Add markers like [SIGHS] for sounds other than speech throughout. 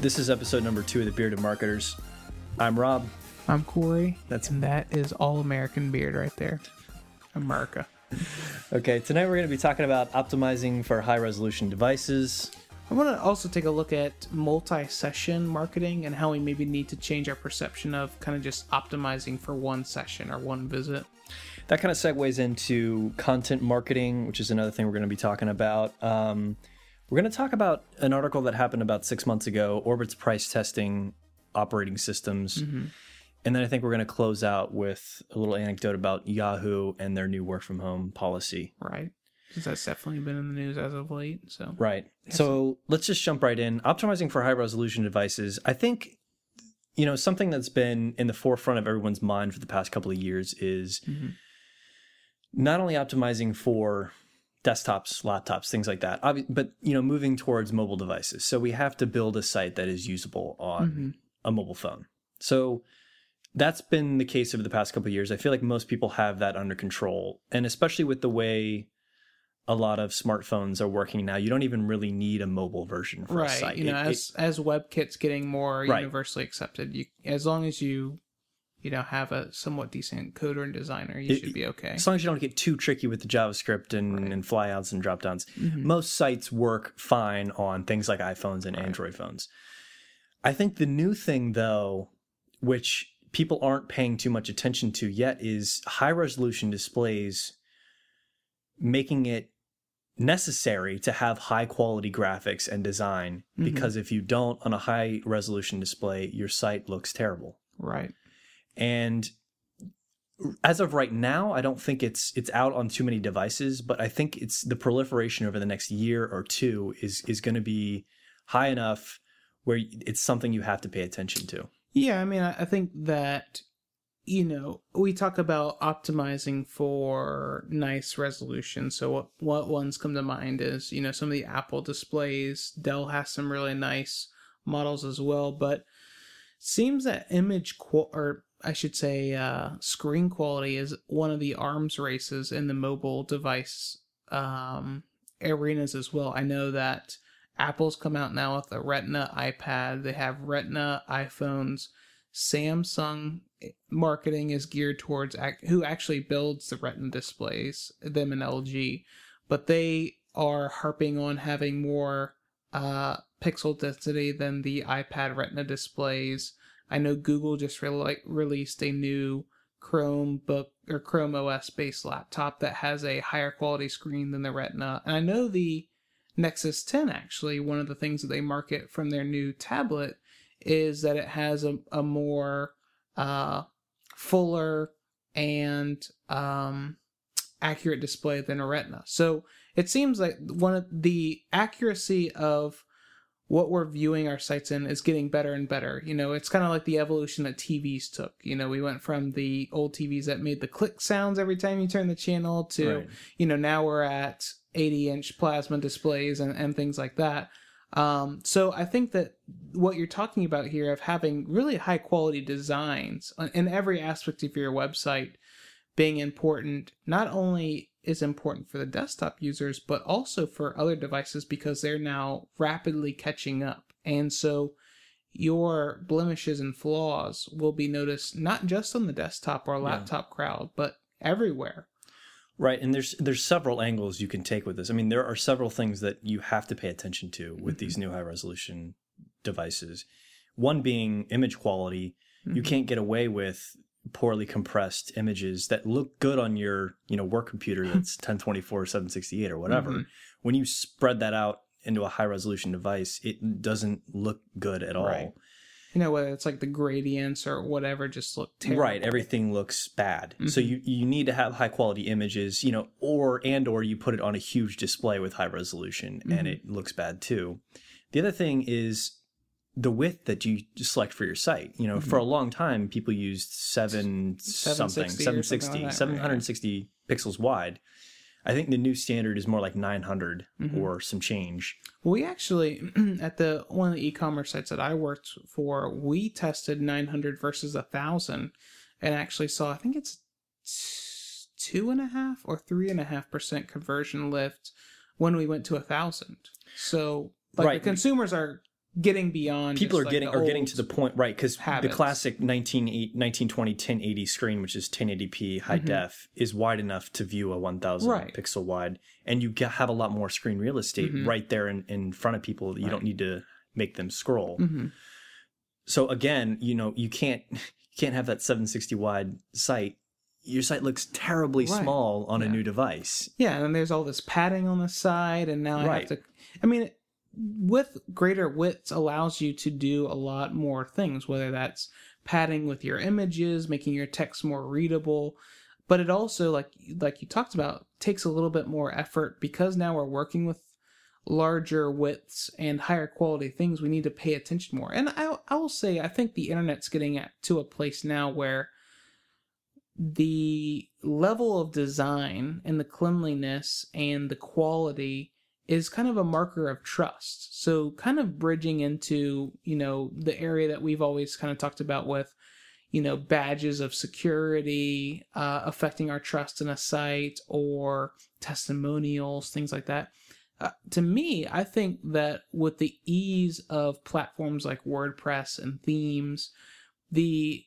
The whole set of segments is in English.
This is episode number two of the Bearded Marketers. I'm Rob. I'm Corey. That's- and that is all American beard right there. America. Okay, tonight we're going to be talking about optimizing for high resolution devices. I want to also take a look at multi-session marketing and how we maybe need to change our perception of kind of just optimizing for one session or one visit. That kind of segues into content marketing, which is another thing we're going to be talking about. Um, we're going to talk about an article that happened about six months ago Orbitz price testing operating systems. Mm-hmm. And then I think we're going to close out with a little anecdote about Yahoo and their new work from home policy. Right. Because that's definitely been in the news as of late. So Right. So let's just jump right in. Optimizing for high resolution devices. I think, you know, something that's been in the forefront of everyone's mind for the past couple of years is mm-hmm. not only optimizing for desktops, laptops, things like that, but, you know, moving towards mobile devices. So we have to build a site that is usable on mm-hmm. a mobile phone. So that's been the case over the past couple of years. I feel like most people have that under control. And especially with the way a lot of smartphones are working now, you don't even really need a mobile version for a right, site. you know, It- as as WebKit's getting more Right. universally accepted, you as long as you you know have a somewhat decent coder and designer, you It- should be okay. as long as you don't get too tricky with the JavaScript and, and flyouts and dropdowns, Mm-hmm. most sites work fine on things like iPhones and Android phones. I think the new thing, though, which people aren't paying too much attention to yet, is high resolution displays making it necessary to have high quality graphics and design Mm-hmm. because if you don't on a high resolution display your site looks terrible Right. And as of right now i don't think it's it's out on too many devices but i think it's the proliferation over the next year or two is is going to be high enough where it's something you have to pay attention to Yeah, I mean, I think that, you know, we talk about optimizing for nice resolution. So, what, what ones come to mind is, you know, some of the Apple displays. Dell has some really nice models as well, but seems that image, qu- or I should say, uh, screen quality is one of the arms races in the mobile device um, arenas as well. I know that Apple's come out now with a Retina iPad. They have Retina iPhones. Samsung marketing is geared towards ac- who actually builds the Retina displays, them and LG, but they are harping on having more uh, pixel density than the iPad Retina displays. I know Google just re- released a new Chromebook or Chrome OS based laptop that has a higher quality screen than the Retina, and I know the Nexus 10 actually, one of the things that they market from their new tablet is that it has a, a more uh, fuller and um, accurate display than a Retina. So it seems like one of the accuracy of what we're viewing our sites in is getting better and better. You know, it's kind of like the evolution that TVs took. You know, we went from the old TVs that made the click sounds every time you turn the channel to, Right. you know, now we're at 80 inch plasma displays and, and things like that. Um, so I think that what you're talking about here of having really high quality designs in every aspect of your website being important not only is important for the desktop users but also for other devices because they're now rapidly catching up and so your blemishes and flaws will be noticed not just on the desktop or laptop crowd but everywhere Right, and there's there's several angles you can take with this. I mean, there are several things that you have to pay attention to with mm-hmm. these new high resolution devices. One being image quality. You mm-hmm. can't get away with poorly compressed images that look good on your, you know, work computer [LAUGHS] that's 1024 768 or whatever. Mm-hmm. When you spread that out into a high resolution device, it doesn't look good at all. Right. you know whether it's like the gradients or whatever just look terrible Right, everything looks bad. So mm-hmm. you you need to have high quality images, you know, or and or you put it on a huge display with high resolution and mm-hmm. it looks bad too. The other thing is the width that you select for your site. You know, for a mm-hmm. long time people used 7 something, 760 something 760, like that, right, pixels wide. I think the new standard is more like 900 mm-hmm. or some change. We actually, [CLEARS THROAT] at the one of the e-commerce sites that I worked for, we tested 900 versus a thousand, and actually saw I think it's two and a half or three and a half percent conversion lift when we went to a thousand. So, like Right. the consumers are getting beyond people are like, getting are getting to the point right because the classic 19, 1920 1080 screen which is 1080p high def is wide enough to view a 1000 Mm-hmm. Right. pixel wide and you have a lot more screen real estate Mhm. right there in, in front of people you don't need to make them scroll Mhm. so again you know you can't [LAUGHS] you can't have that 760 wide site your site looks terribly Right. small on a new device Yeah, and then there's all this padding on the side, and now I have to. I mean, with greater widths allows you to do a lot more things, whether that's padding with your images, making your text more readable, but it also, like like you talked about, takes a little bit more effort because now we're working with larger widths and higher quality things. We need to pay attention more, and I I will say I think the internet's getting at, to a place now where the level of design and the cleanliness and the quality is kind of a marker of trust. So kind of bridging into, you know, the area that we've always kind of talked about with, you know, badges of security uh, affecting our trust in a site or testimonials, things like that. Uh, to me, I think that with the ease of platforms like WordPress and themes, the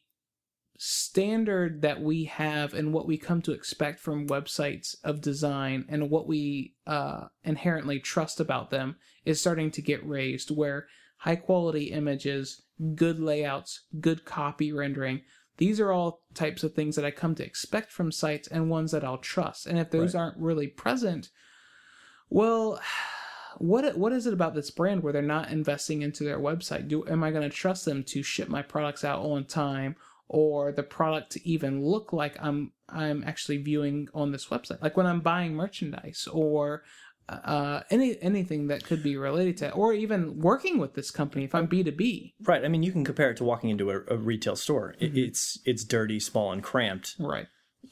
standard that we have and what we come to expect from websites of design and what we uh, inherently trust about them is starting to get raised where high quality images good layouts good copy rendering these are all types of things that i come to expect from sites and ones that i'll trust and if those Right. aren't really present well [SIGHS] what what is it about this brand where they're not investing into their website do am i going to trust them to ship my products out on time or the product to even look like I'm I'm actually viewing on this website. Like when I'm buying merchandise or uh, any anything that could be related to, it, or even working with this company if I'm B two B. right i mean you can compare it to walking into a, a retail store Mm-hmm. it, it's it's dirty small and cramped Right.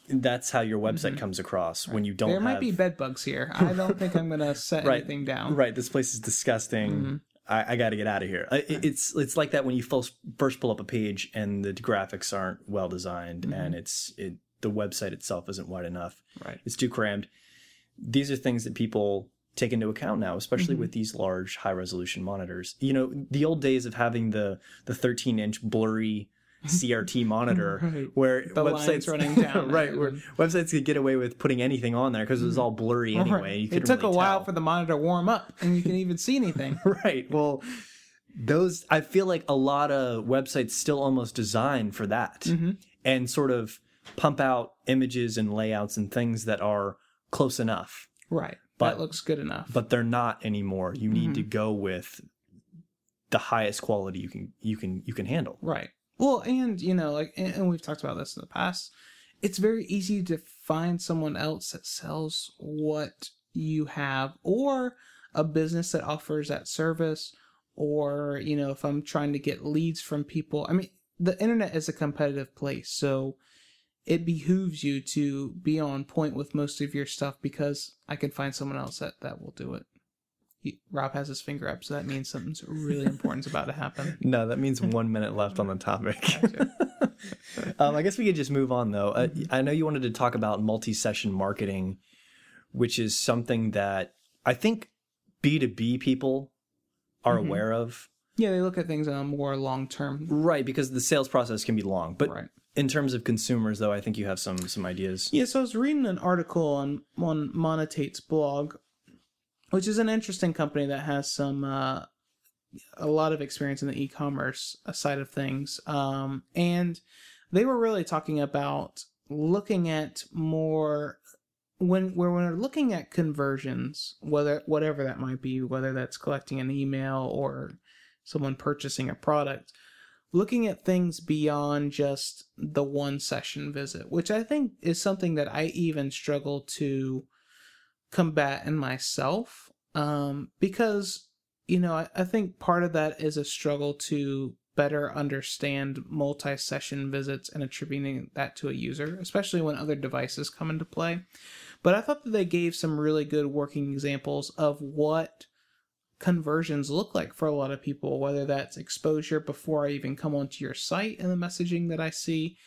that's how your website comes across when you don't Mm-hmm. There might be bed bugs here. I don't think I'm gonna [LAUGHS] set Right. anything down. right this place is disgusting Mm-hmm. I, I got to get out of here it, it's it's like that when you first first pull up a page and the graphics aren't well designed Mm-hmm. and it's it the website itself isn't wide enough Right. it's too crammed these are things that people take into account now especially Mm-hmm. with these large high resolution monitors you know the old days of having the the 13 inch blurry CRT monitor [LAUGHS] Right. where The websites [LAUGHS] running down [LAUGHS] right where websites could get away with putting anything on there because it was all blurry anyway Right. It took really a while tell. for the monitor to warm up, and you can even see anything. right well those i feel like a lot of websites still almost design for that Mm-hmm. and sort of pump out images and layouts and things that are close enough Right. But- that looks good enough. but they're not anymore you need to Mm-hmm. go with the highest quality you can you can you can handle Right. Well, and you know, like, and, we've talked about this in the past. It's very easy to find someone else that sells what you have, or a business that offers that service, or you know, if I'm trying to get leads from people. I mean, the internet is a competitive place, so it behooves you to be on point with most of your stuff because I can find someone else that that will do it. He, Rob has his finger up, so that means something's really important's about to happen. [LAUGHS] no that means one minute left on the topic [LAUGHS] um, i guess we could just move on though uh, i know you wanted to talk about multi-session marketing which is something that i think b2b people are Mhm. aware of Yeah, they look at things on a more long term. right because the sales process can be long but Right. in terms of consumers though i think you have some some ideas Yeah, so I was reading an article on on Monetate's blog, which is an interesting company that has some uh, a lot of experience in the e-commerce side of things, um, and they were really talking about looking at more when when we're looking at conversions, whether whatever that might be, whether that's collecting an email or someone purchasing a product, looking at things beyond just the one session visit, which I think is something that I even struggle to combat in myself. Um, because, you know, I, I think part of that is a struggle to better understand multi session visits and attributing that to a user, especially when other devices come into play. But I thought that they gave some really good working examples of what conversions look like for a lot of people, whether that's exposure before I even come onto your site and the messaging that I see.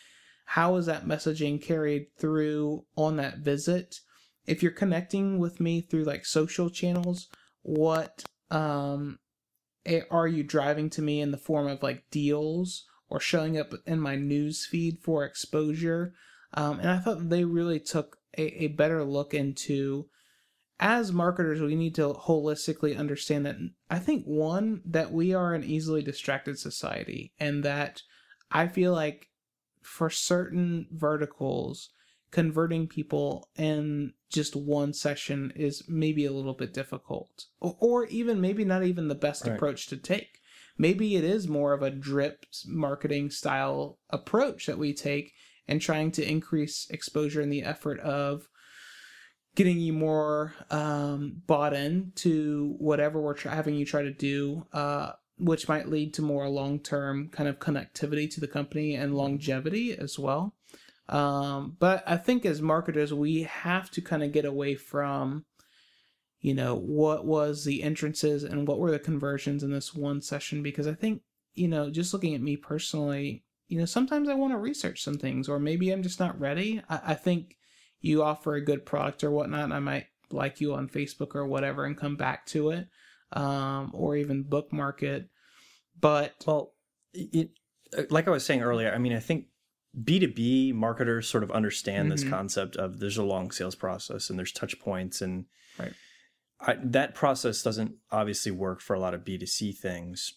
How is that messaging carried through on that visit? If you're connecting with me through like social channels, what um are you driving to me in the form of like deals or showing up in my news feed for exposure? Um, and I thought they really took a, a better look into as marketers, we need to holistically understand that I think one, that we are an easily distracted society, and that I feel like for certain verticals, converting people in just one session is maybe a little bit difficult, or, or even maybe not even the best Right. approach to take. Maybe it is more of a drip marketing style approach that we take and trying to increase exposure in the effort of getting you more um, bought in to whatever we're try- having you try to do, uh, which might lead to more long term kind of connectivity to the company and longevity as well. Um, but I think as marketers, we have to kind of get away from, you know, what was the entrances and what were the conversions in this one session because I think, you know, just looking at me personally, you know, sometimes I want to research some things or maybe I'm just not ready. I, I think you offer a good product or whatnot, I might like you on Facebook or whatever and come back to it, um, or even bookmark it. But Well, it, like I was saying earlier, I mean, I think B2B marketers sort of understand this Mhm. concept of there's a long sales process and there's touch points and Right. I, that process doesn't obviously work for a lot of B2C things.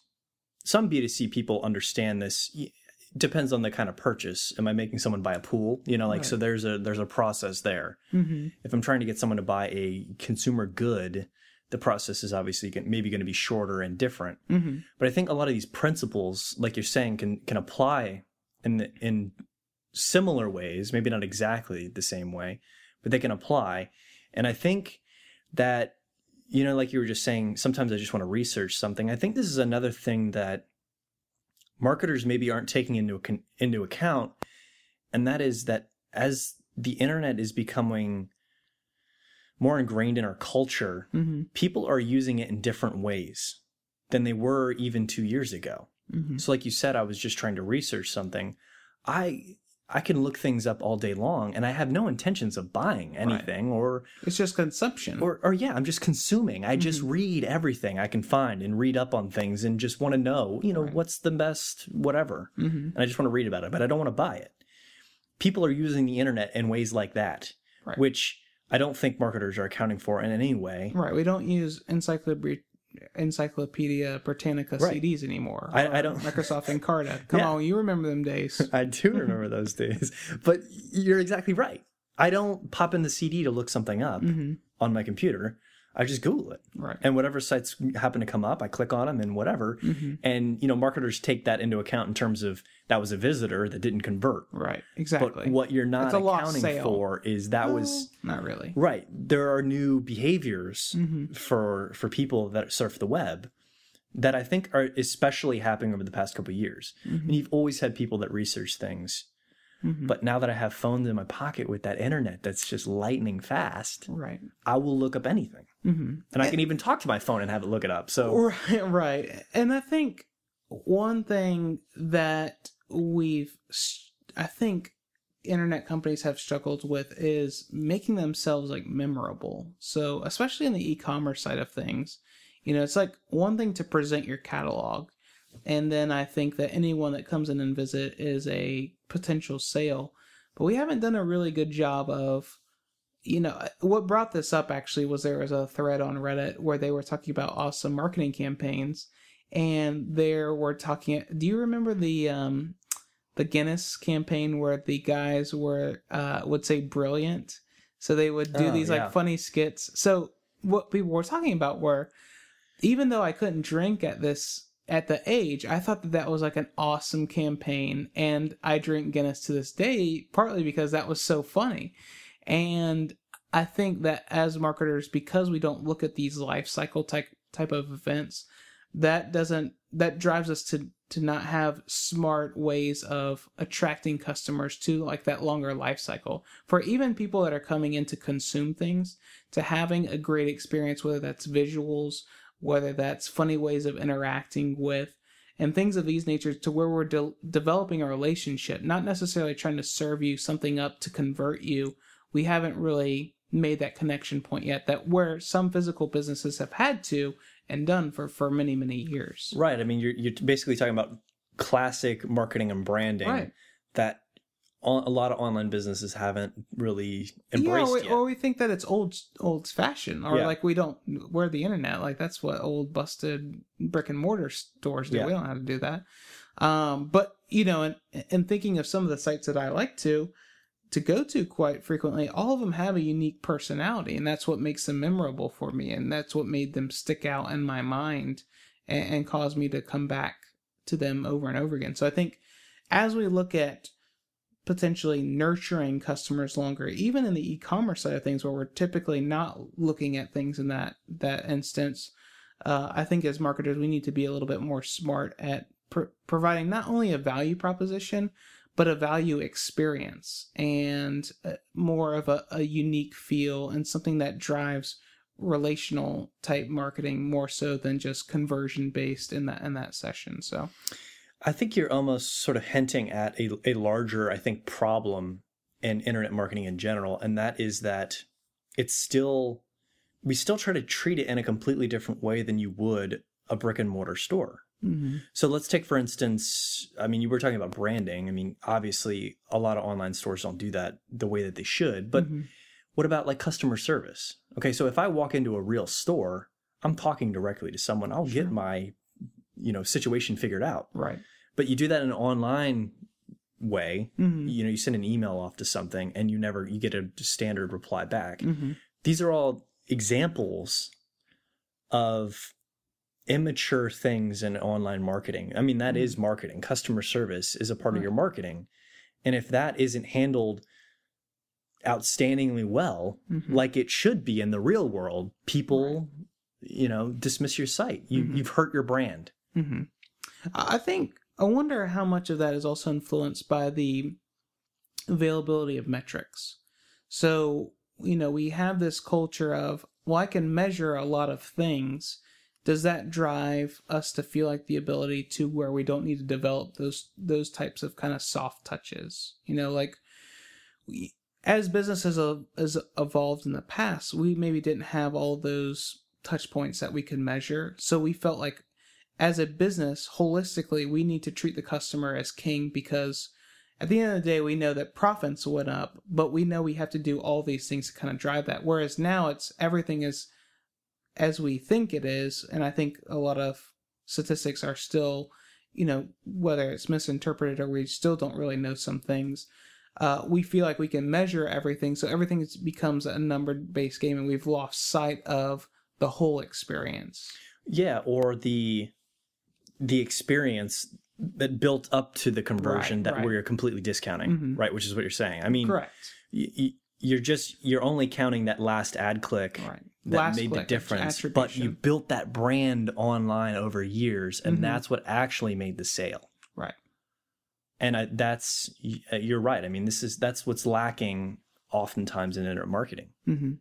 Some B2C people understand this Y- depends on the kind of purchase. Am I making someone buy a pool? You know, like so there's a there's a process there. Mhm. If I'm trying to get someone to buy a consumer good, the process is obviously maybe going to be shorter and different. Mhm. But I think a lot of these principles, like you're saying, can can apply in in similar ways, maybe not exactly the same way, but they can apply. And I think that you know, like you were just saying, sometimes I just want to research something. I think this is another thing that marketers maybe aren't taking into into account, and that is that as the internet is becoming more ingrained in our culture, Mhm. people are using it in different ways than they were even two years ago. Mhm. So, like you said, I was just trying to research something. I I can look things up all day long, and I have no intentions of buying anything, or It's just consumption. or or yeah, I'm just consuming. I just read everything I can find and read up on things, and just want to know, you know, Right. what's the best whatever, Mhm. and I just want to read about it, but I don't want to buy it. People are using the internet in ways like that, Right. which I don't think marketers are accounting for in any way. Right. We don't use Encyclopedia, Encyclopedia Britannica Right. CDs anymore. I- I don't- Microsoft Encarta. [LAUGHS] Come Yeah. on, you remember them days. [LAUGHS] I do remember those [LAUGHS] days. But you're exactly right. I don't pop in the CD to look something up Mhm. on my computer. I just Google it. Right. And whatever sites happen to come up, I click on them and whatever. Mhm. And, you know, marketers take that into account in terms of that was a visitor that didn't convert. Right. Exactly. But what you're not It's a lost accounting for is that was not really. right. There are new behaviors Mhm. for for people that surf the web that I think are especially happening over the past couple of years. Mm-hmm. And you've always had people that research things. Mhm. But now that I have phones in my pocket with that internet that's just lightning fast, Right. I will look up anything. Hmm And I can even talk to my phone and have it look it up. So Right, right. And I think one thing that we've, I think internet companies have struggled with is making themselves like memorable. So, especially in the e commerce side of things, you know, it's like one thing to present your catalog. And then I think that anyone that comes in and visit is a potential sale. But we haven't done a really good job of you know what brought this up actually was there was a thread on reddit where they were talking about awesome marketing campaigns and there were talking do you remember the um the guinness campaign where the guys were uh would say brilliant? So they would do Oh, these yeah. like funny skits. So what people were talking about were even though i couldn't drink at this at the age i thought that that was like an awesome campaign and i drink guinness to this day partly because that was so funny and I think that as marketers, because we don't look at these life cycle type type of events, that doesn't that drives us to to not have smart ways of attracting customers to like that longer life cycle. For even people that are coming in to consume things, to having a great experience, whether that's visuals, whether that's funny ways of interacting with and things of these natures to where we're de- developing a relationship, not necessarily trying to serve you something up to convert you we haven't really made that connection point yet that where some physical businesses have had to and done for for many many years Right. I mean, you're you're basically talking about classic marketing and branding Right. that a lot of online businesses haven't really yeah, embraced or, yet. or we think that it's old old fashioned or Yeah. like we don't we're the internet like that's what old busted brick and mortar stores do Yeah. we don't know how to do that um but you know and and thinking of some of the sites that i like to to go to quite frequently all of them have a unique personality and that's what makes them memorable for me and that's what made them stick out in my mind and, and cause me to come back to them over and over again. So i think as we look at potentially nurturing customers longer even in the e-commerce side of things where we're typically not looking at things in that that instance uh, i think as marketers we need to be a little bit more smart at pr- providing not only a value proposition but a value experience and uh, more of a, a unique feel and something that drives relational type marketing more so than just conversion based in that in that session so I think you're almost sort of hinting at a, a larger, I think, problem in internet marketing in general, and that is that it's still we still try to treat it in a completely different way than you would a brick and mortar store. Mm-hmm. So let's take for instance, I mean, you were talking about branding. I mean, obviously, a lot of online stores don't do that the way that they should. But Mhm. what about like customer service? Okay, so if I walk into a real store, I'm talking directly to someone. I'll Sure. get my, you know, situation figured out. right But you do that in an online way. mm-hmm. You know, you send an email off to something, and you never you get a standard reply back. Mm-hmm. These are all examples of immature things in online marketing. I mean, that is marketing. Customer service is a part of your marketing. And if that isn't handled outstandingly well, Mhm. like it should be in the real world, people, you know, dismiss your site. You, Mhm. You've hurt your brand. hmm I think I wonder how much of that is also influenced by the availability of metrics. So you know we have this culture of well I can measure a lot of things. Does that drive us to feel like the ability to where we don't need to develop those those types of kind of soft touches? You know, like we, as businesses have- has evolved in the past, we maybe didn't have all those touch points that we could measure. So we felt like as a business, holistically, we need to treat the customer as king because at the end of the day, we know that profits went up, but we know we have to do all these things to kind of drive that. Whereas now it's everything is as we think it is. And I think a lot of statistics are still, you know, whether it's misinterpreted or we still don't really know some things. Uh, we feel like we can measure everything. So everything is, becomes a number based game and we've lost sight of the whole experience. Yeah, or the the experience that built up to the conversion Right, that right. we're completely discounting, Mhm. right? Which is what you're saying. I mean, Correct. y- y- you're just you're only counting that last ad click Right. That Last made the difference but you built that brand online over years and Mhm. that's what actually made the sale Right. and I, that's uh, you're right i mean this is that's what's lacking oftentimes in internet marketing Mm-hmm.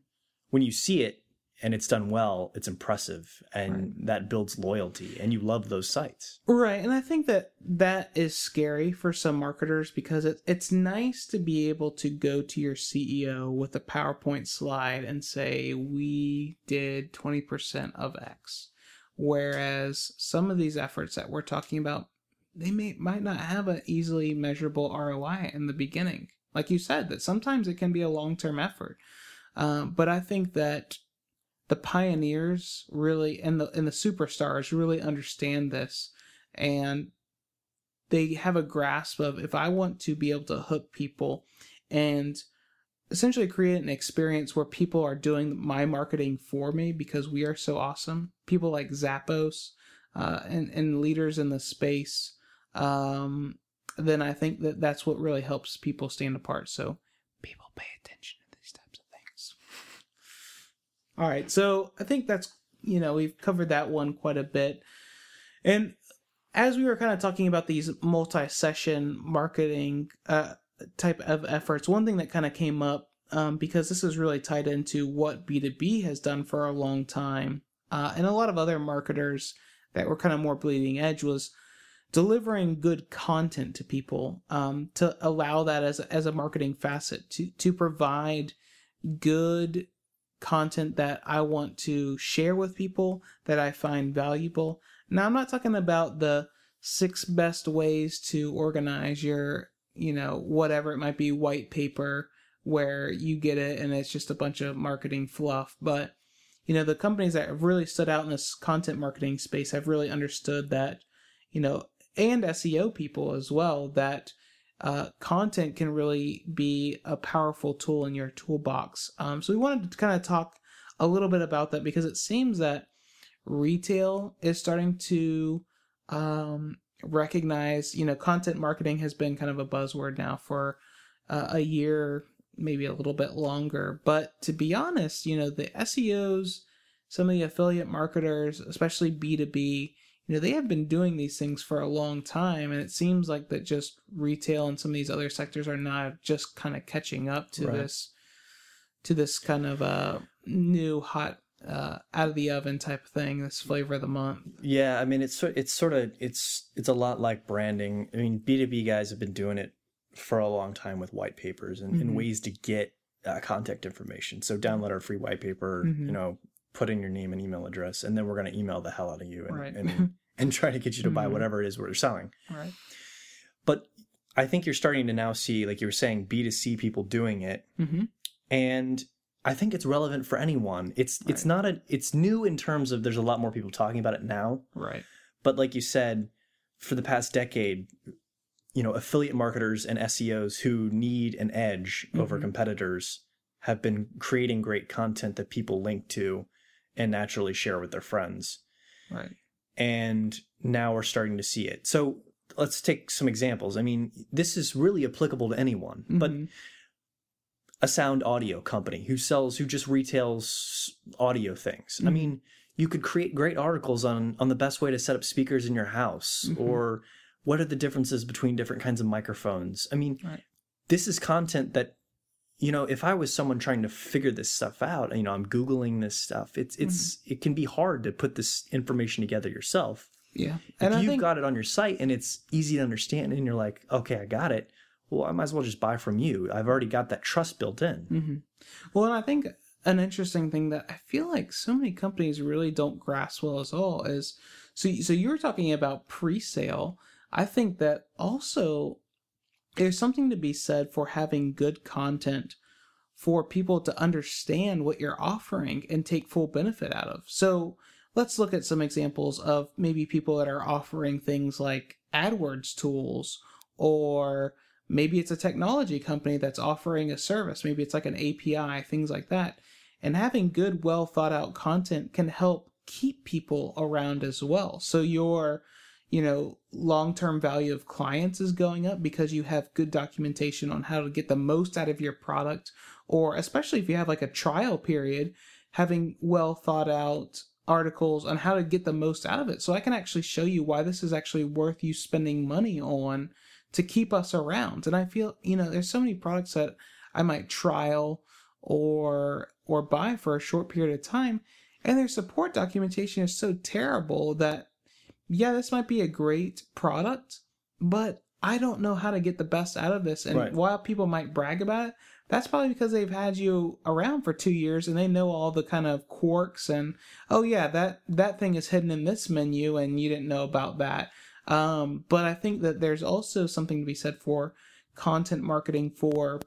when you see it and it's done well it's impressive and that builds loyalty and you love those sites Right, and I think that that is scary for some marketers because it, it's nice to be able to go to your CEO with a PowerPoint slide and say, We did 20% of X. Whereas some of these efforts that we're talking about, they may might not have an easily measurable ROI in the beginning. Like you said, that sometimes it can be a long term effort. Um, but I think that the pioneers really and the and the superstars really understand this and they have a grasp of if I want to be able to hook people and essentially create an experience where people are doing my marketing for me because we are so awesome. People like Zappos uh, and and leaders in the space. Um, then I think that that's what really helps people stand apart. So people pay attention to these types of things. All right, so I think that's you know we've covered that one quite a bit, and as we were kind of talking about these multi-session marketing uh, type of efforts, one thing that kind of came up um, because this is really tied into what B2B has done for a long time, uh, and a lot of other marketers that were kind of more bleeding edge was delivering good content to people um, to allow that as a, as a marketing facet to to provide good content that I want to share with people that I find valuable. Now, I'm not talking about the six best ways to organize your, you know, whatever it might be, white paper where you get it and it's just a bunch of marketing fluff. But, you know, the companies that have really stood out in this content marketing space have really understood that, you know, and SEO people as well, that uh, content can really be a powerful tool in your toolbox. Um, so we wanted to kind of talk a little bit about that because it seems that retail is starting to um, recognize, you know, content marketing has been kind of a buzzword now for uh, a year, maybe a little bit longer. But to be honest, you know, the SEOs, some of the affiliate marketers, especially B2B, you know, they have been doing these things for a long time. And it seems like that just retail and some of these other sectors are not just kind of catching up to Right. this, to this kind of uh, new hot uh, out of the oven type of thing, this flavor of the month. Yeah, I mean it's sor- it's sort of it's it's a lot like branding. I mean B two B guys have been doing it for a long time with white papers and, and Mhm. ways to get uh, contact information. So download our free white paper. Mhm. You know, put in your name and email address, and then we're going to email the hell out of you and Right. and, and try to get you to buy Mhm. whatever it is we're selling. right. But I think you're starting to now see, like you were saying, B two C people doing it, Mm-hmm. and I think it's relevant for anyone. It's it's not a it's new in terms of there's a lot more people talking about it now. Right. But like you said, for the past decade, you know, affiliate marketers and SEOs who need an edge over Mhm. competitors have been creating great content that people link to and naturally share with their friends. Right. And now we're starting to see it. So let's take some examples. I mean, this is really applicable to anyone, but Mhm. a sound audio company who sells who just retails audio things. I Mhm. mean, you could create great articles on on the best way to set up speakers in your house Mhm. or what are the differences between different kinds of microphones. I mean, Right. this is content that you know, if I was someone trying to figure this stuff out, you know, I'm googling this stuff. It's it's Mm-hmm. it can be hard to put this information together yourself. yeah. If I you've think got it on your site and it's easy to understand and you're like, "Okay, I got it." Well, I might as well just buy from you. I've already got that trust built in. hmm Well, and I think an interesting thing that I feel like so many companies really don't grasp well as all is so. So you were talking about pre-sale. I think that also there's something to be said for having good content for people to understand what you're offering and take full benefit out of. So let's look at some examples of maybe people that are offering things like AdWords tools or maybe it's a technology company that's offering a service. Maybe it's like an api things like that. And having good well thought out content can help keep people around as well. So your you know long term value of clients is going up because you have good documentation on how to get the most out of your product or especially if you have like a trial period having well thought out articles on how to get the most out of it so i can actually show you why this is actually worth you spending money on to keep us around. And I feel, you know, there's so many products that I might trial or or buy for a short period of time and their support documentation is so terrible that yeah, this might be a great product, but I don't know how to get the best out of this. And Right. while people might brag about it, that's probably because they've had you around for two years and they know all the kind of quirks and oh yeah, that that thing is hidden in this menu and you didn't know about that. Um, but I think that there's also something to be said for content marketing for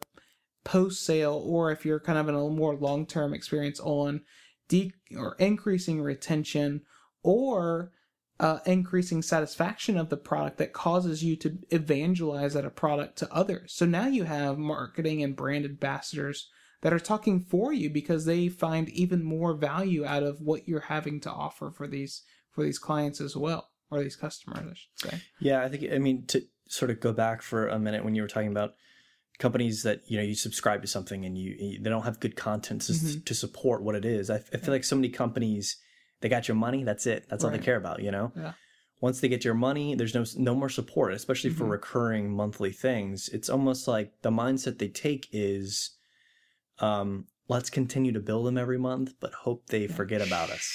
post sale, or if you're kind of in a more long term experience on de- or increasing retention or uh, increasing satisfaction of the product that causes you to evangelize that a product to others. So now you have marketing and brand ambassadors that are talking for you because they find even more value out of what you're having to offer for these for these clients as well or these customers I should say. Yeah, I think I mean to sort of go back for a minute when you were talking about companies that you know you subscribe to something and you, they don't have good content to, Mhm. to support what it is. I, I feel like so many companies they got your money, that's it. That's all they care about, you know. Yeah. Once they get your money, there's no no more support, especially for Mhm. recurring monthly things. It's almost like the mindset they take is, um, let's continue to bill them every month, but hope they forget about us,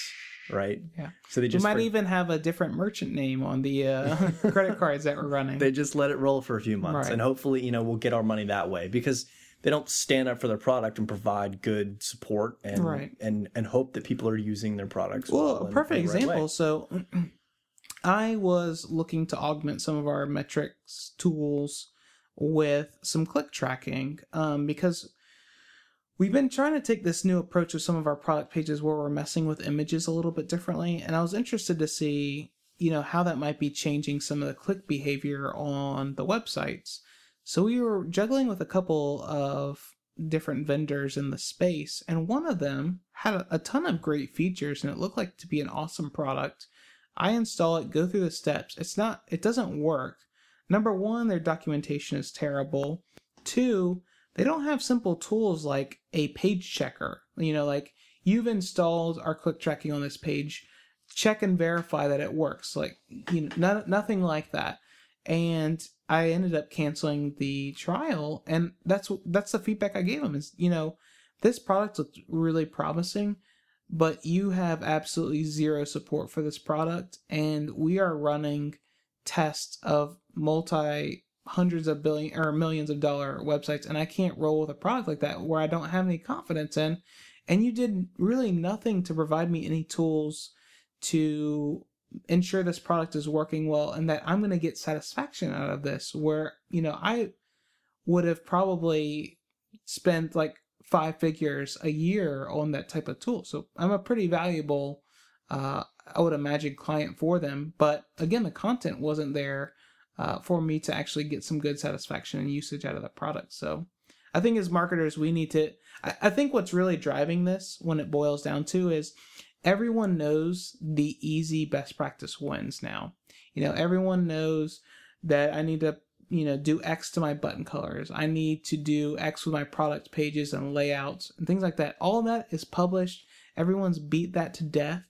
right? Yeah. So they We just might for- even have a different merchant name on the uh, [LAUGHS] credit cards that we're running. they just let it roll for a few months Right. and hopefully you know we'll get our money that way because they don't stand up for their product and provide good support and Right. and and hope that people are using their products. Well, well a perfect right example. So, [CLEARS THROAT] I was looking to augment some of our metrics tools with some click tracking um, because we've been trying to take this new approach with some of our product pages where we're messing with images a little bit differently. And I was interested to see, you know, how that might be changing some of the click behavior on the websites. So we were juggling with a couple of different vendors in the space, and one of them had a, ton of great features, and it looked like to be an awesome product. I install it, go through the steps. It's not, it doesn't work. Number one, their documentation is terrible. Two, they don't have simple tools like a page checker. You know, like you've installed our click tracking on this page, check and verify that it works. Like, you know, no, nothing like that. And I ended up canceling the trial, and that's that's the feedback I gave them. Is you know, this product looks really promising, but you have absolutely zero support for this product, and we are running tests of multi hundreds of billion or millions of dollar websites, and I can't roll with a product like that where I don't have any confidence in. And you did really nothing to provide me any tools to ensure this product is working well and that I'm going to get satisfaction out of this. Where, you know, I would have probably spent like five figures a year on that type of tool. So I'm a pretty valuable, uh, I would imagine, client for them. But again, the content wasn't there uh, for me to actually get some good satisfaction and usage out of the product. So I think as marketers, we need to. I, I think what's really driving this when it boils down to is everyone knows the easy best practice wins now. You know, everyone knows that I need to, you know, do X to my button colors. I need to do X with my product pages and layouts and things like that. All that is published. Everyone's beat that to death.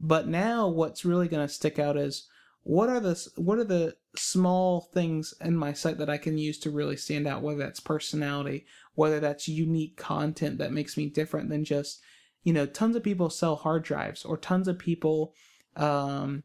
But now what's really going to stick out is what are the what are the small things in my site that I can use to really stand out whether that's personality, whether that's unique content that makes me different than just you know, tons of people sell hard drives or tons of people um,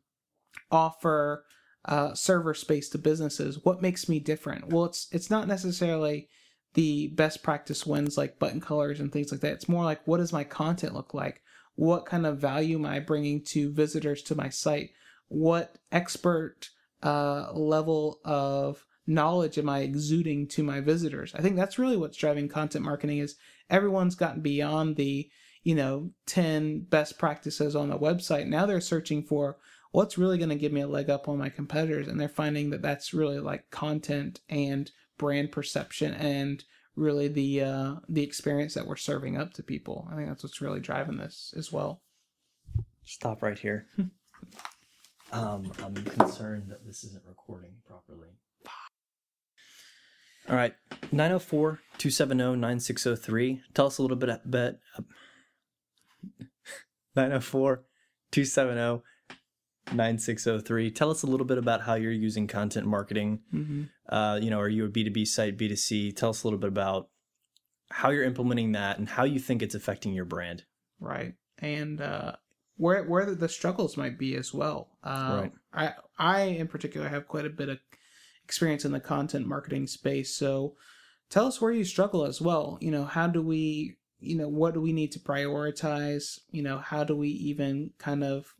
offer uh, server space to businesses. What makes me different? Well, it's it's not necessarily the best practice wins like button colors and things like that. It's more like what does my content look like? What kind of value am I bringing to visitors to my site? What expert uh, level of knowledge am I exuding to my visitors? I think that's really what's driving content marketing is everyone's gotten beyond the you know 10 best practices on the website now they're searching for what's really going to give me a leg up on my competitors and they're finding that that's really like content and brand perception and really the uh the experience that we're serving up to people i think that's what's really driving this as well Stop right here. [LAUGHS] um, I'm concerned that this isn't recording properly. All right, 904 270 9603. Tell us a little bit about 904 270 9603. Tell us a little bit about how you're using content marketing. mm-hmm. Uh, you know, are you a B2B site, B2C? Tell us a little bit about how you're implementing that and how you think it's affecting your brand. right and uh where where the, struggles might be as well uh, Right. i i in particular have quite a bit of experience in the content marketing space so tell us where you struggle as well you know how do we you know what do we need to prioritize you know how do we even kind of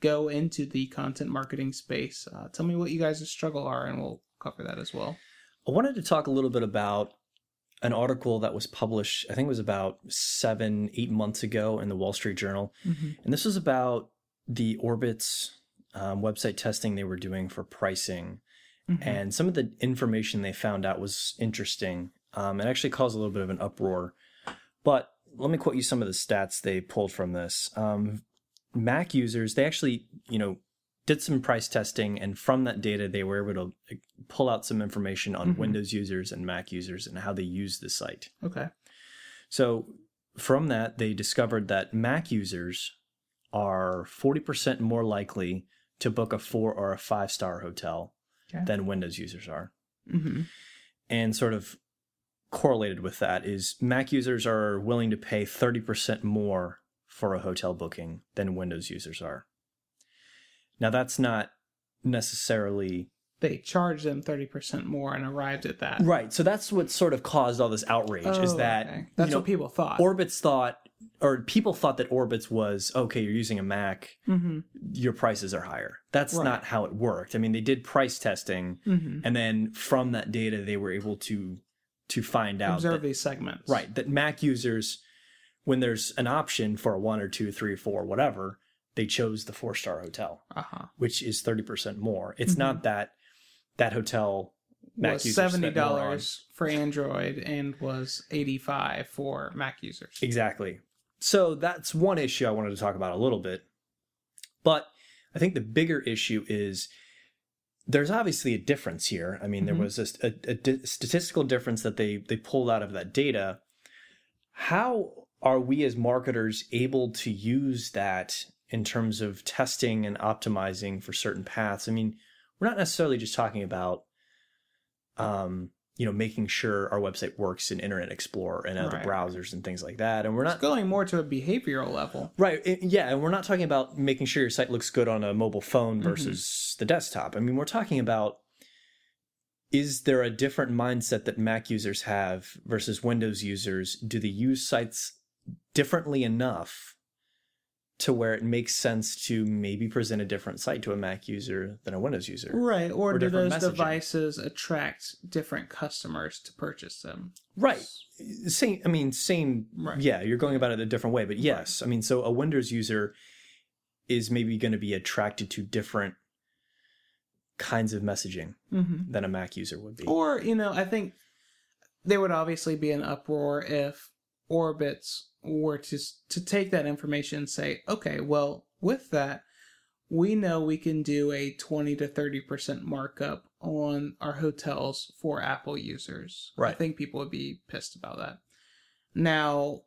go into the content marketing space uh, tell me what you guys' struggle are and we'll cover that as well I wanted to talk a little bit about an article that was published, I think it was about seven, eight months ago in the Wall Street Journal. mm-hmm. And this was about the Orbitz um, website testing they were doing for pricing. Mm-hmm. And some of the information they found out was interesting. Um, it actually caused a little bit of an uproar. But let me quote you some of the stats they pulled from this. Um, Mac users, they actually, you know, did some price testing, and from that data, they were able to pull out some information on Mhm. Windows users and Mac users and how they use the site. okay So from that, they discovered that Mac users are 40% more likely to book a four or a five star hotel Okay. than Windows users are. mm-hmm. And sort of correlated with that is Mac users are willing to pay 30% more for a hotel booking than Windows users are. Now, that's not necessarily they charged them 30% more and arrived at that. Right. So that's what sort of caused all this outrage is Oh, that okay. that's you know, what people thought. Orbitz thought or people thought that Orbitz was okay, you're using a Mac, mm-hmm. your prices are higher. That's Right. not how it worked. I mean, they did price testing Mm-hmm. and then from that data they were able to to find out Observe that, these segments. right that Mac users when there's an option for a one or two, three, four, whatever, they chose the four star hotel, Uh-huh. which is thirty percent more. It's Mhm. not that that hotel Mac was users seventy spent more on- dollars for Android and was eighty five for Mac users. Exactly. So that's one issue I wanted to talk about a little bit. But I think the bigger issue is there's obviously a difference here. I mean, Mhm. there was a, a, a di- statistical difference that they they pulled out of that data. How are we as marketers able to use that in terms of testing and optimizing for certain paths? I mean, we're not necessarily just talking about um, you know, making sure our website works in Internet Explorer and other Right. browsers and things like that. And we're It's not going more to a behavioral level. right, it- yeah, and we're not talking about making sure your site looks good on a mobile phone Mm-hmm. versus the desktop. I mean, we're talking about is there a different mindset that Mac users have versus Windows users? Do they use sites differently enough to where it makes sense to maybe present a different site to a Mac user than a Windows user? Right. Or, Or do those messaging. devices attract different customers to purchase them? Right. Same. I mean, same. Right. Yeah, you're going about it a different way, but yes, I mean, so a Windows user is maybe going to be attracted to different kinds of messaging Mm-hmm. than a Mac user would be. Or, you know, I think there would obviously be an uproar if Orbitz were to to take that information and say, okay, well, with that, we know we can do a 20 to 30% markup on our hotels for Apple users. I think people would be pissed about that. Now,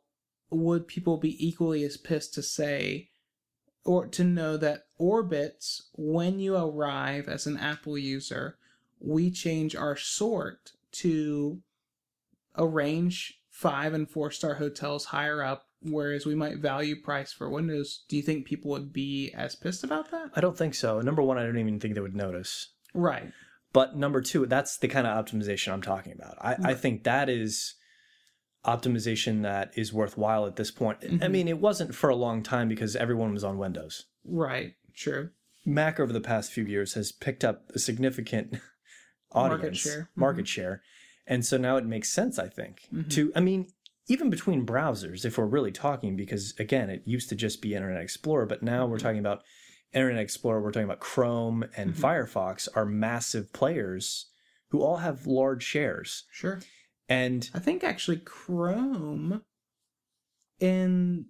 would people be equally as pissed to say or to know that Orbitz, when you arrive as an Apple user, we change our sort to arrange five and four star hotels higher up, whereas we might value price for Windows. Do you think people would be as pissed about that? I don't think so. Number one, I don't even think they would notice. Right. But number two, that's the kind of optimization I'm talking about. I, I think that is optimization that is worthwhile at this point. I Mhm. mean, it wasn't for a long time because everyone was on Windows. Right. True. Mac over the past few years has picked up a significant Market audience share. market share. And so now it makes sense, I think, Mhm. to I mean, even between browsers, if we're really talking, because again, it used to just be Internet Explorer, but now we're talking about Internet Explorer, we're talking about Chrome and Mhm. Firefox are massive players who all have large shares. Sure. And I think actually Chrome in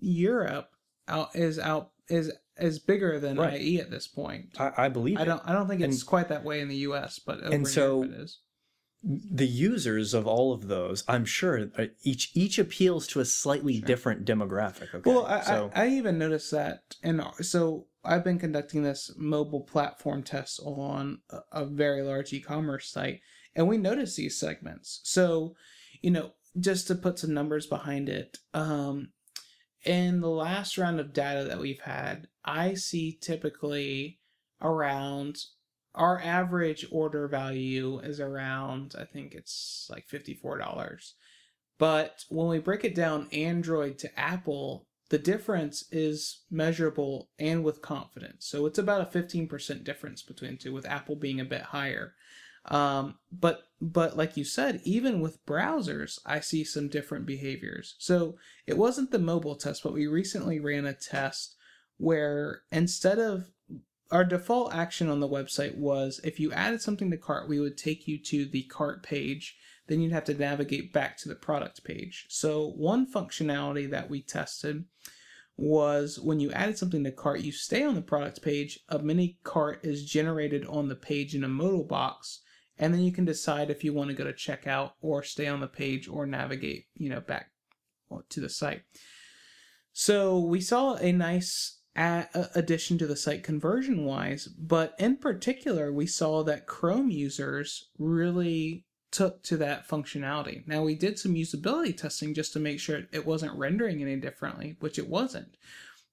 Europe out is out is is bigger than Right. IE at this point. I, I believe I it. don't I don't think it's And- quite that way in the US, but over and so- Europe it is. The users of all of those, I'm sure each each appeals to a slightly Sure. different demographic. Okay, Well, I, so I, I even noticed that, and so I've been conducting this mobile platform test on a, a very large e-commerce site, and we noticed these segments. So, you know, just to put some numbers behind it, um, in the last round of data that we've had, I see typically around our average order value is around I think it's like fifty four dollars. But when we break it down Android to Apple, the difference is measurable and with confidence. So it's about a 15% difference between two, with Apple being a bit higher. Um, but but like you said, even with browsers, I see some different behaviors. So it wasn't the mobile test, but we recently ran a test where instead of our default action on the website was if you added something to cart, we would take you to the cart page then you'd have to navigate back to the product page. So, one functionality that we tested was when you added something to cart, you stay on the product page, a mini cart is generated on the page in a modal box, and then you can decide if you want to go to checkout or stay on the page or navigate, you know, back to the site. So, we saw a nice addition to the site conversion wise, but in particular, we saw that Chrome users really took to that functionality. Now we did some usability testing just to make sure it wasn't rendering any differently, which it wasn't.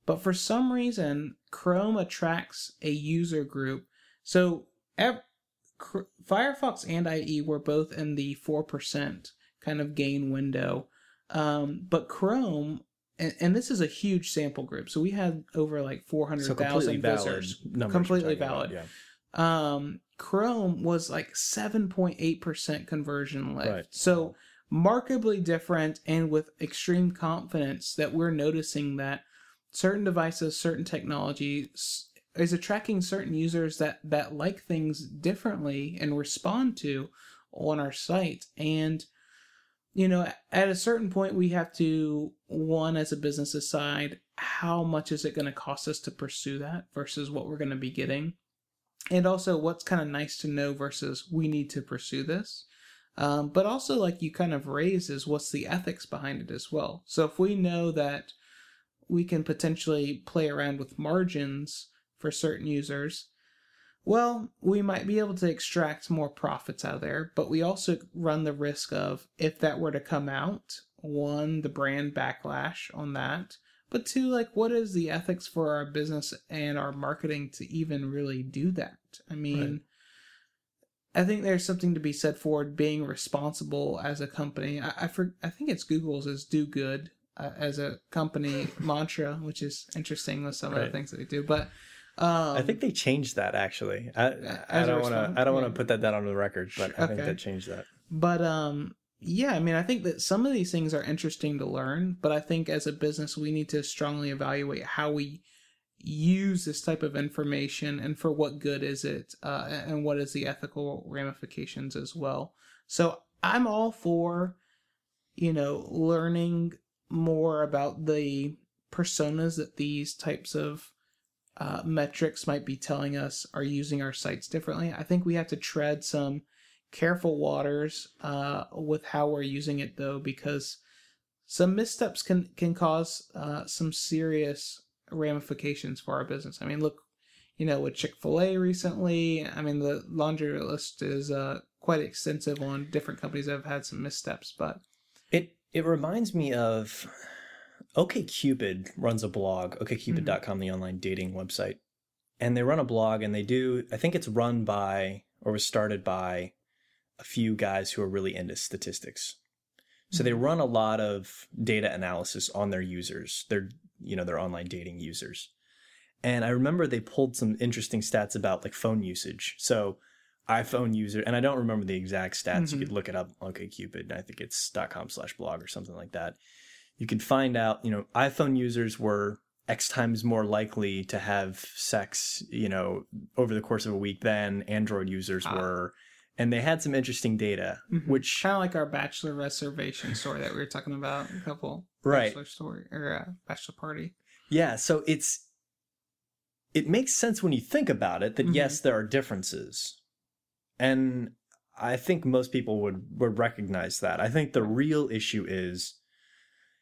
But for some reason, Chrome attracts a user group. So ev- Firefox and IE were both in the 4% kind of gain window. Um, but Chrome, and, and this is a huge sample group. So we had over like So completely 400,000 valid visitors. Completely you're about, valid. Yeah. Um, Chrome was like 7.8% conversion lift. Right. So markedly different and with extreme confidence that we're noticing that certain devices, certain technologies is attracting certain users that that like things differently and respond to on our site and you know at a certain point we have to one as a business decide how much is it going to cost us to pursue that versus what we're going to be getting. And also what's kind of nice to know versus we need to pursue this. Um, but also like you kind of raise is what's the ethics behind it as well. So if we know that we can potentially play around with margins for certain users well we might be able to extract more profits out of there but we also run the risk of if that were to come out one the brand backlash on that but two like what is the ethics for our business and our marketing to even really do that i mean I think there's something to be said for being responsible as a company. I I, for, I think it's Google's is do good uh, as a company [LAUGHS] mantra, which is interesting with some of the things that we do. But um, I think they changed that actually. I, I don't want to. I don't want to put that down on the record, but I think Okay. that changed that. But um yeah, I mean I think that some of these things are interesting to learn, but I think as a business we need to strongly evaluate how we use this type of information and for what good is it uh, and what is the ethical ramifications as well. So I'm all for you know learning more about the personas that these types of uh, metrics might be telling us are using our sites differently. I think we have to tread some careful waters uh, with how we're using it though because some missteps can can cause uh, some serious ramifications for our business i mean look you know with chick-fil-a recently i mean the laundry list is uh, quite extensive on different companies that have had some missteps but It it reminds me of OkCupid runs a blog, okcupid.com, the online dating website. And they run a blog and they do I think it's run by or was started by a few guys who are really into statistics. So they run a lot of data analysis on their users, their you know, their online dating users. And I remember they pulled some interesting stats about like phone usage. So iPhone user, and I don't remember the exact stats. You Mhm. could look it up on OkCupid. I think it's .com slash blog or something like that. You could find out, you know, iPhone users were X times more likely to have sex, you know, over the course of a week than Android users Ah. were. And they had some interesting data, Mhm. which kind of like our bachelor reservation story that we were talking about a couple Right. bachelor story or uh, bachelor party Yeah, so it's it makes sense when you think about it that Mhm. yes, there are differences. And I think most people would would recognize that. I think the real issue is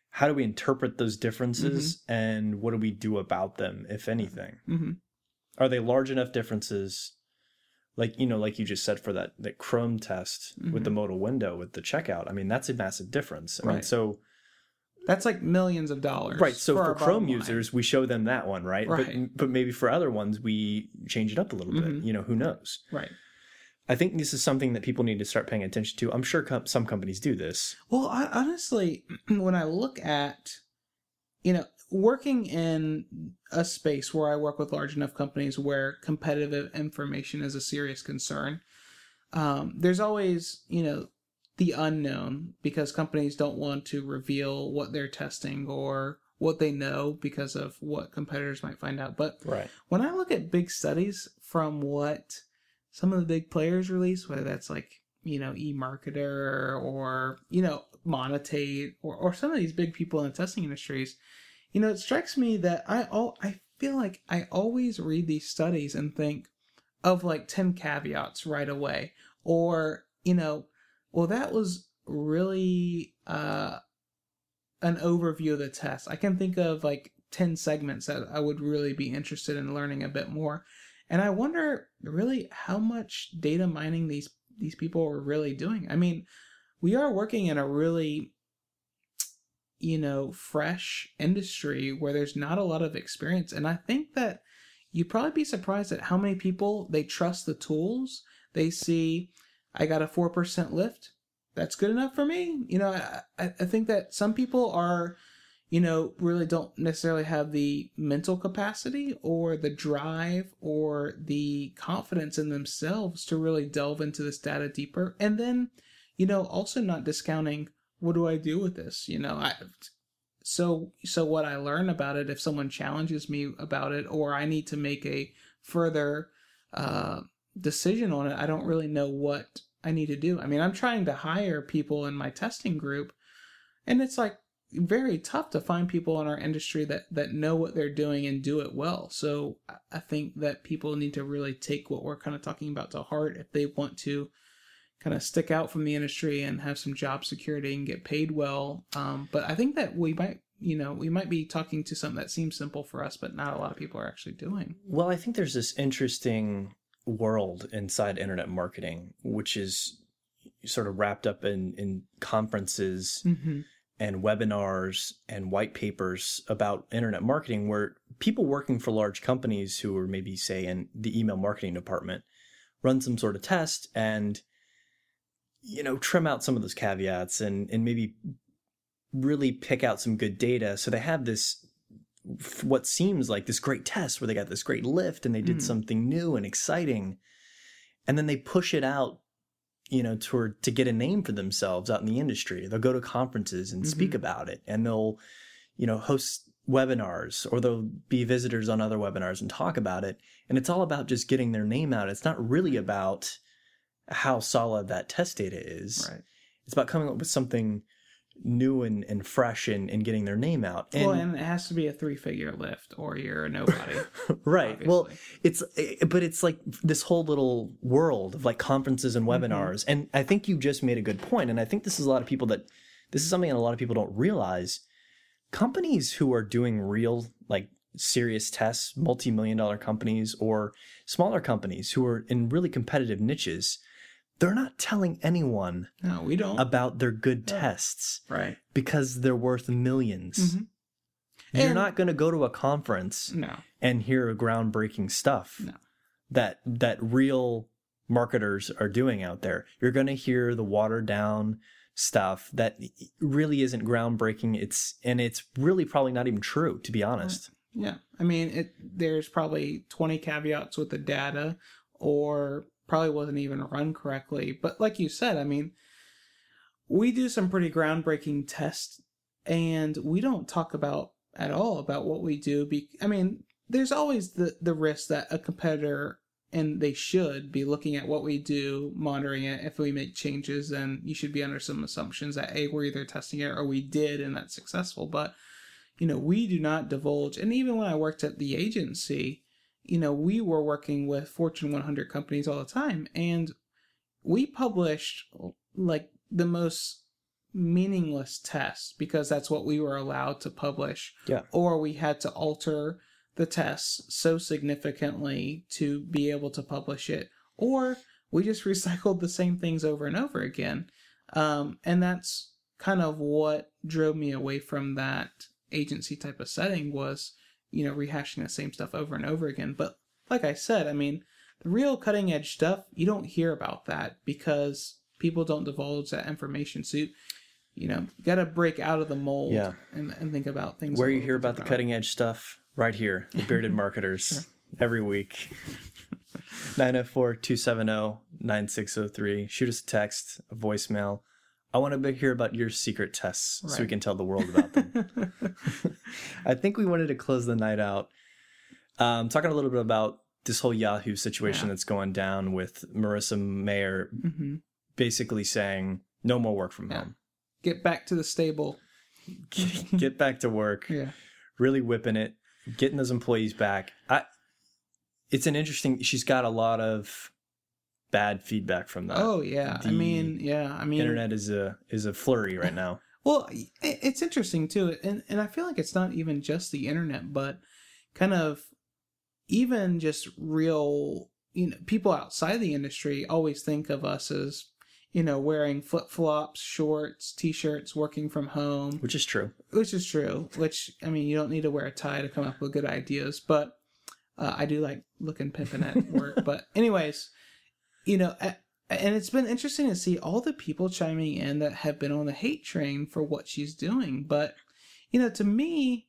how do we interpret those differences and what do we do about them if anything? mm-hmm. Are they large enough differences like you know like you just said for that that Chrome test with the modal window with the checkout. I mean, that's a massive difference. I mean, Right. so that's like millions of dollars Right. So for, our Chrome bottom line. users, we show them that one, right? Right. But but maybe for other ones, we change it up a little bit. Mhm. You know, who knows? right I think this is something that people need to start paying attention to. I'm sure com- some companies do this. Well, I, honestly, [CLEARS THROAT] when I look at, you know, working in a space where I work with large enough companies where competitive information is a serious concern, um, there's always, you know, the unknown because companies don't want to reveal what they're testing or what they know because of what competitors might find out. But Right. when I look at big studies from what some of the big players release, whether that's like, you know, eMarketer or, you know, Monetate or, or some of these big people in the testing industries, you know, it strikes me that I all I feel like I always read these studies and think of like 10 caveats right away. Or, you know, well that was really uh an overview of the test. I can think of like 10 segments that I would really be interested in learning a bit more. And I wonder really how much data mining these these people are really doing. I mean, we are working in a really you know, fresh industry where there's not a lot of experience and I think that you'd probably be surprised at how many people they trust the tools. They see, I got a 4% lift. That's good enough for me. You know, I, I think that some people are, you know, really don't necessarily have the mental capacity or the drive or the confidence in themselves to really delve into this data deeper. And then, you know, also not discounting what do I do with this? You know, I so so what I learn about it if someone challenges me about it or I need to make a further uh, decision on it, I don't really know what I need to do. I mean, I'm trying to hire people in my testing group, and it's like very tough to find people in our industry that that know what they're doing and do it well. So I think that people need to really take what we're kind of talking about to heart if they want to kind of stick out from the industry and have some job security and get paid well. Um, but I think that we might, you know, we might be talking to something that seems simple for us, but not a lot of people are actually doing. Well, I think there's this interesting world inside internet marketing, which is sort of wrapped up in in conferences mm-hmm. and webinars and white papers about internet marketing, where people working for large companies who are maybe say in the email marketing department run some sort of test and you know, trim out some of those caveats and and maybe really pick out some good data. So they have this what seems like this great test where they got this great lift and they did mm. something new and exciting. And then they push it out, you know, toward to get a name for themselves out in the industry. They'll go to conferences and mm-hmm. speak about it and they'll, you know, host webinars or they'll be visitors on other webinars and talk about it. And it's all about just getting their name out. It's not really about how solid that test data is. Right. It's about coming up with something new and, and fresh and, and getting their name out. And, well, and it has to be a three figure lift or you're a nobody. [LAUGHS] right. Obviously. Well, it's, eh, but it's like this whole little world of like conferences and mm-hmm. webinars. Mm-hmm. And I think you just made a good point. And I think this is a lot of people that, this is something that a lot of people don't realize. Companies who are doing real, like serious tests, multi million dollar companies or smaller companies who are in really competitive niches, they're not telling anyone no we don't. about their good tests right. because they're worth 1000000s mm-hmm. you're not going to go to a conference no. and hear groundbreaking stuff no. that that real marketers are doing out there. You're going to hear the watered down stuff that really isn't groundbreaking. It's and it's really probably not even true to be honest. Yeah. I mean it there's probably 20 caveats with the data or probably wasn't even run correctly. But like you said, I mean, we do some pretty groundbreaking tests and we don't talk about at all about what we do. Be- I mean, there's always the, the risk that a competitor and they should be looking at what we do, monitoring it. If we make changes, then you should be under some assumptions that A, we're either testing it or we did and that's successful. But, you know, we do not divulge. And even when I worked at the agency, you know, we were working with Fortune 100 companies all the time, and we published like the most meaningless tests because that's what we were allowed to publish. Yeah. Or we had to alter the tests so significantly to be able to publish it, or we just [LAUGHS] recycled the same things over and over again. Um, and that's kind of what drove me away from that agency type of setting was you know, rehashing the same stuff over and over again. But like I said, I mean, the real cutting edge stuff, you don't hear about that because people don't divulge that information. So, you, you know, you got to break out of the mold yeah. and, and think about things. Where you hear about the cutting edge stuff, right here, the [LAUGHS] Bearded Marketers, every week. [LAUGHS] 904 270 9603. Shoot us a text, a voicemail. I want to hear about your secret tests right. so we can tell the world about them. [LAUGHS] I think we wanted to close the night out um, talking a little bit about this whole Yahoo situation yeah. that's going down with Marissa Mayer mm-hmm. basically saying no more work from yeah. home. Get back to the stable. get, [LAUGHS] get back to work. Yeah. Really whipping it, getting those employees back. I it's an interesting she's got a lot of bad feedback from that. Oh yeah, the I mean, yeah, I mean, internet is a is a flurry right now. [LAUGHS] well, it's interesting too, and and I feel like it's not even just the internet, but kind of even just real, you know, people outside the industry always think of us as you know, wearing flip flops, shorts, t shirts, working from home. Which is true. Which is true. Which, I mean, you don't need to wear a tie to come up with good ideas. But Uh, I do like looking pimping at work, [LAUGHS] but anyways, you know, and it's been interesting to see all the people chiming in that have been on the hate train for what she's doing. But you know, to me,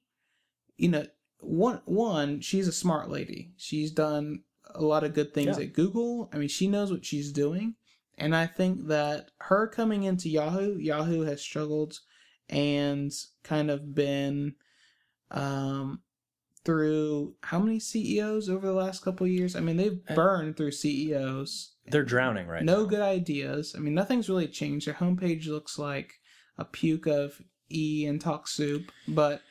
you know, one one she's a smart lady. She's done a lot of good things Yeah. at Google. I mean, she knows what she's doing, and I think that her coming into Yahoo, Yahoo has struggled and kind of been um through how many CEOs over the last couple of years? I mean, they've Uh, burned through CEOs. They're drowning right no now. good ideas. I mean, nothing's really changed. Their homepage looks like a puke of E and talk soup. But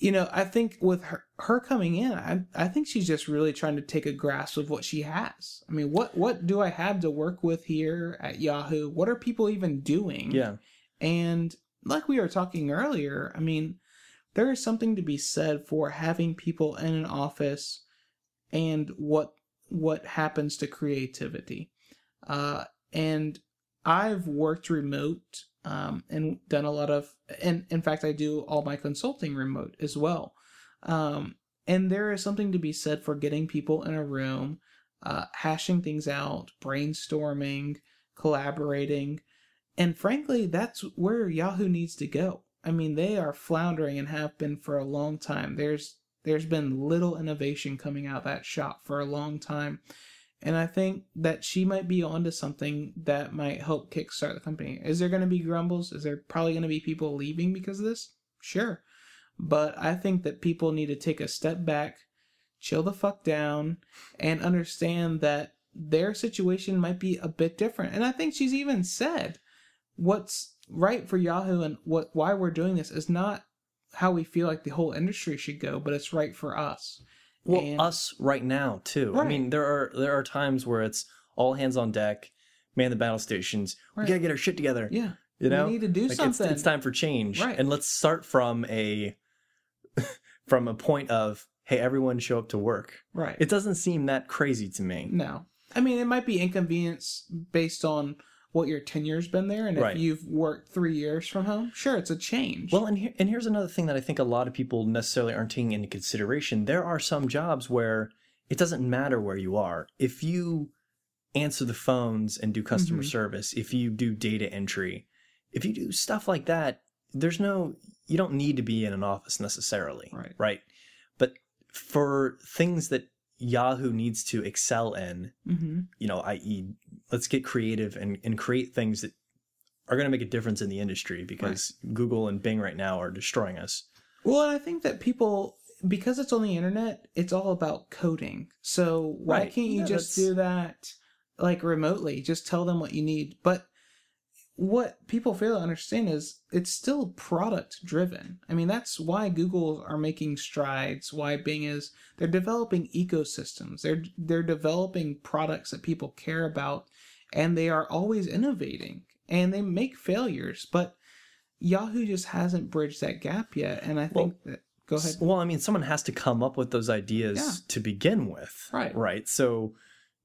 you know, I think with her her coming in, I I think she's just really trying to take a grasp of what she has. I mean, what what do I have to work with here at Yahoo? What are people even doing? Yeah. And like we were talking earlier, I mean, there is something to be said for having people in an office and what what happens to creativity. Uh, and I've worked remote um, and done a lot of, and in fact, I do all my consulting remote as well. Um, and there is something to be said for getting people in a room, uh, hashing things out, brainstorming, collaborating. And frankly, that's where Yahoo needs to go. I mean, they are floundering and have been for a long time. There's there's been little innovation coming out of that shop for a long time. And I think that she might be onto something that might help kickstart the company. Is there going to be grumbles? Is there probably going to be people leaving because of this? Sure. But I think that people need to take a step back, chill the fuck down, and understand that their situation might be a bit different. And I think she's even said what's right for Yahoo and what why we're doing this is not how we feel like the whole industry should go, but it's right for us. Well, And- us right now too. I mean, there are there are times where it's all hands on deck, man the battle stations. Right. We gotta get our shit together. Yeah. You know, we need to do Like, it's, something. it's time for change, Right. and let's start from a [LAUGHS] from a point of hey, everyone show up to work. right. It doesn't seem that crazy to me. No. I mean, it might be inconvenience based on what your tenure's been there. And Right. if you've worked three years from home, sure, it's a change. Well, and here, and here's another thing that I think a lot of people necessarily aren't taking into consideration. There are some jobs where it doesn't matter where you are. If you answer the phones and do customer Mhm. service, if you do data entry, if you do stuff like that, there's no you don't need to be in an office necessarily, Right. Right. But for things that Yahoo needs to excel in, hmm you know, i.e., let's get creative and, and create things that are going to make a difference in the industry because Google and Bing right now are destroying us. Well, and I think that people, because it's on the internet, it's all about coding. So why Right. can't you Yeah, just that's- do that like remotely? Just tell them what you need. But what people fail to understand is it's still product driven. I mean, that's why Google are making strides, why Bing is they're developing ecosystems. They're they're developing products that people care about and they are always innovating and they make failures, but Yahoo just hasn't bridged that gap yet and I think that go ahead. Well, I mean, someone has to come up with those ideas Yeah. to begin with. Right. Right. So,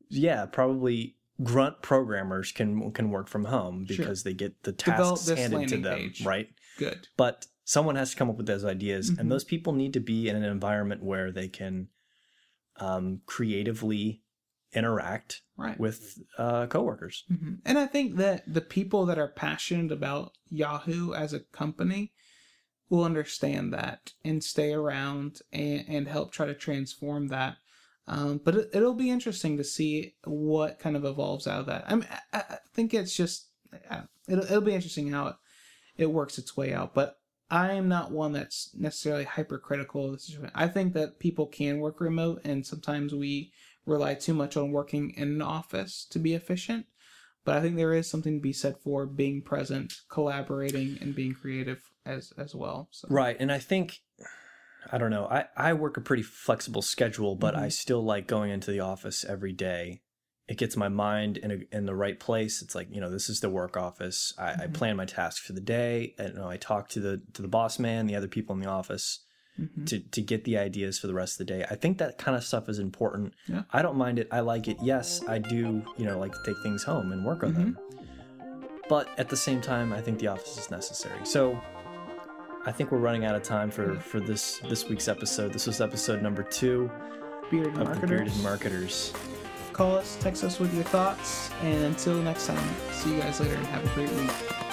yeah, probably grunt programmers can can work from home Sure. because they get the tasks handed to them, page. right? Good. But someone has to come up with those ideas, Mhm. and those people need to be in an environment where they can um, creatively interact Right. with uh, coworkers. Mhm. And I think that the people that are passionate about Yahoo as a company will understand that and stay around and, and help try to transform that. Um, but it, it'll be interesting to see what kind of evolves out of that. I mean, I, I think it's just it'll, it'll be interesting how it, it works its way out. But I am not one that's necessarily hypercritical of. I think that people can work remote, and sometimes we rely too much on working in an office to be efficient. But I think there is something to be said for being present, collaborating, and being creative as as well. So. Right. And I think, I don't know, I, I work a pretty flexible schedule, but I Mhm. still like going into the office every day. It gets my mind in, a, in the right place. It's like, you know, this is the work office. I, I Mhm. plan my tasks for the day. And, you know, I talk to the to the boss man, the other people in the office Mhm. to, to get the ideas for the rest of the day. I think that kind of stuff is important. Yeah. I don't mind it. I like it. Yes, I do, you know, like to take things home and work on them. But at the same time, I think the office is necessary. So I think we're running out of time for, for this this week's episode. This was episode number two. bearded of the bearded marketers. marketers. Call us, text us with your thoughts, and until next time, see you guys later and have a great week.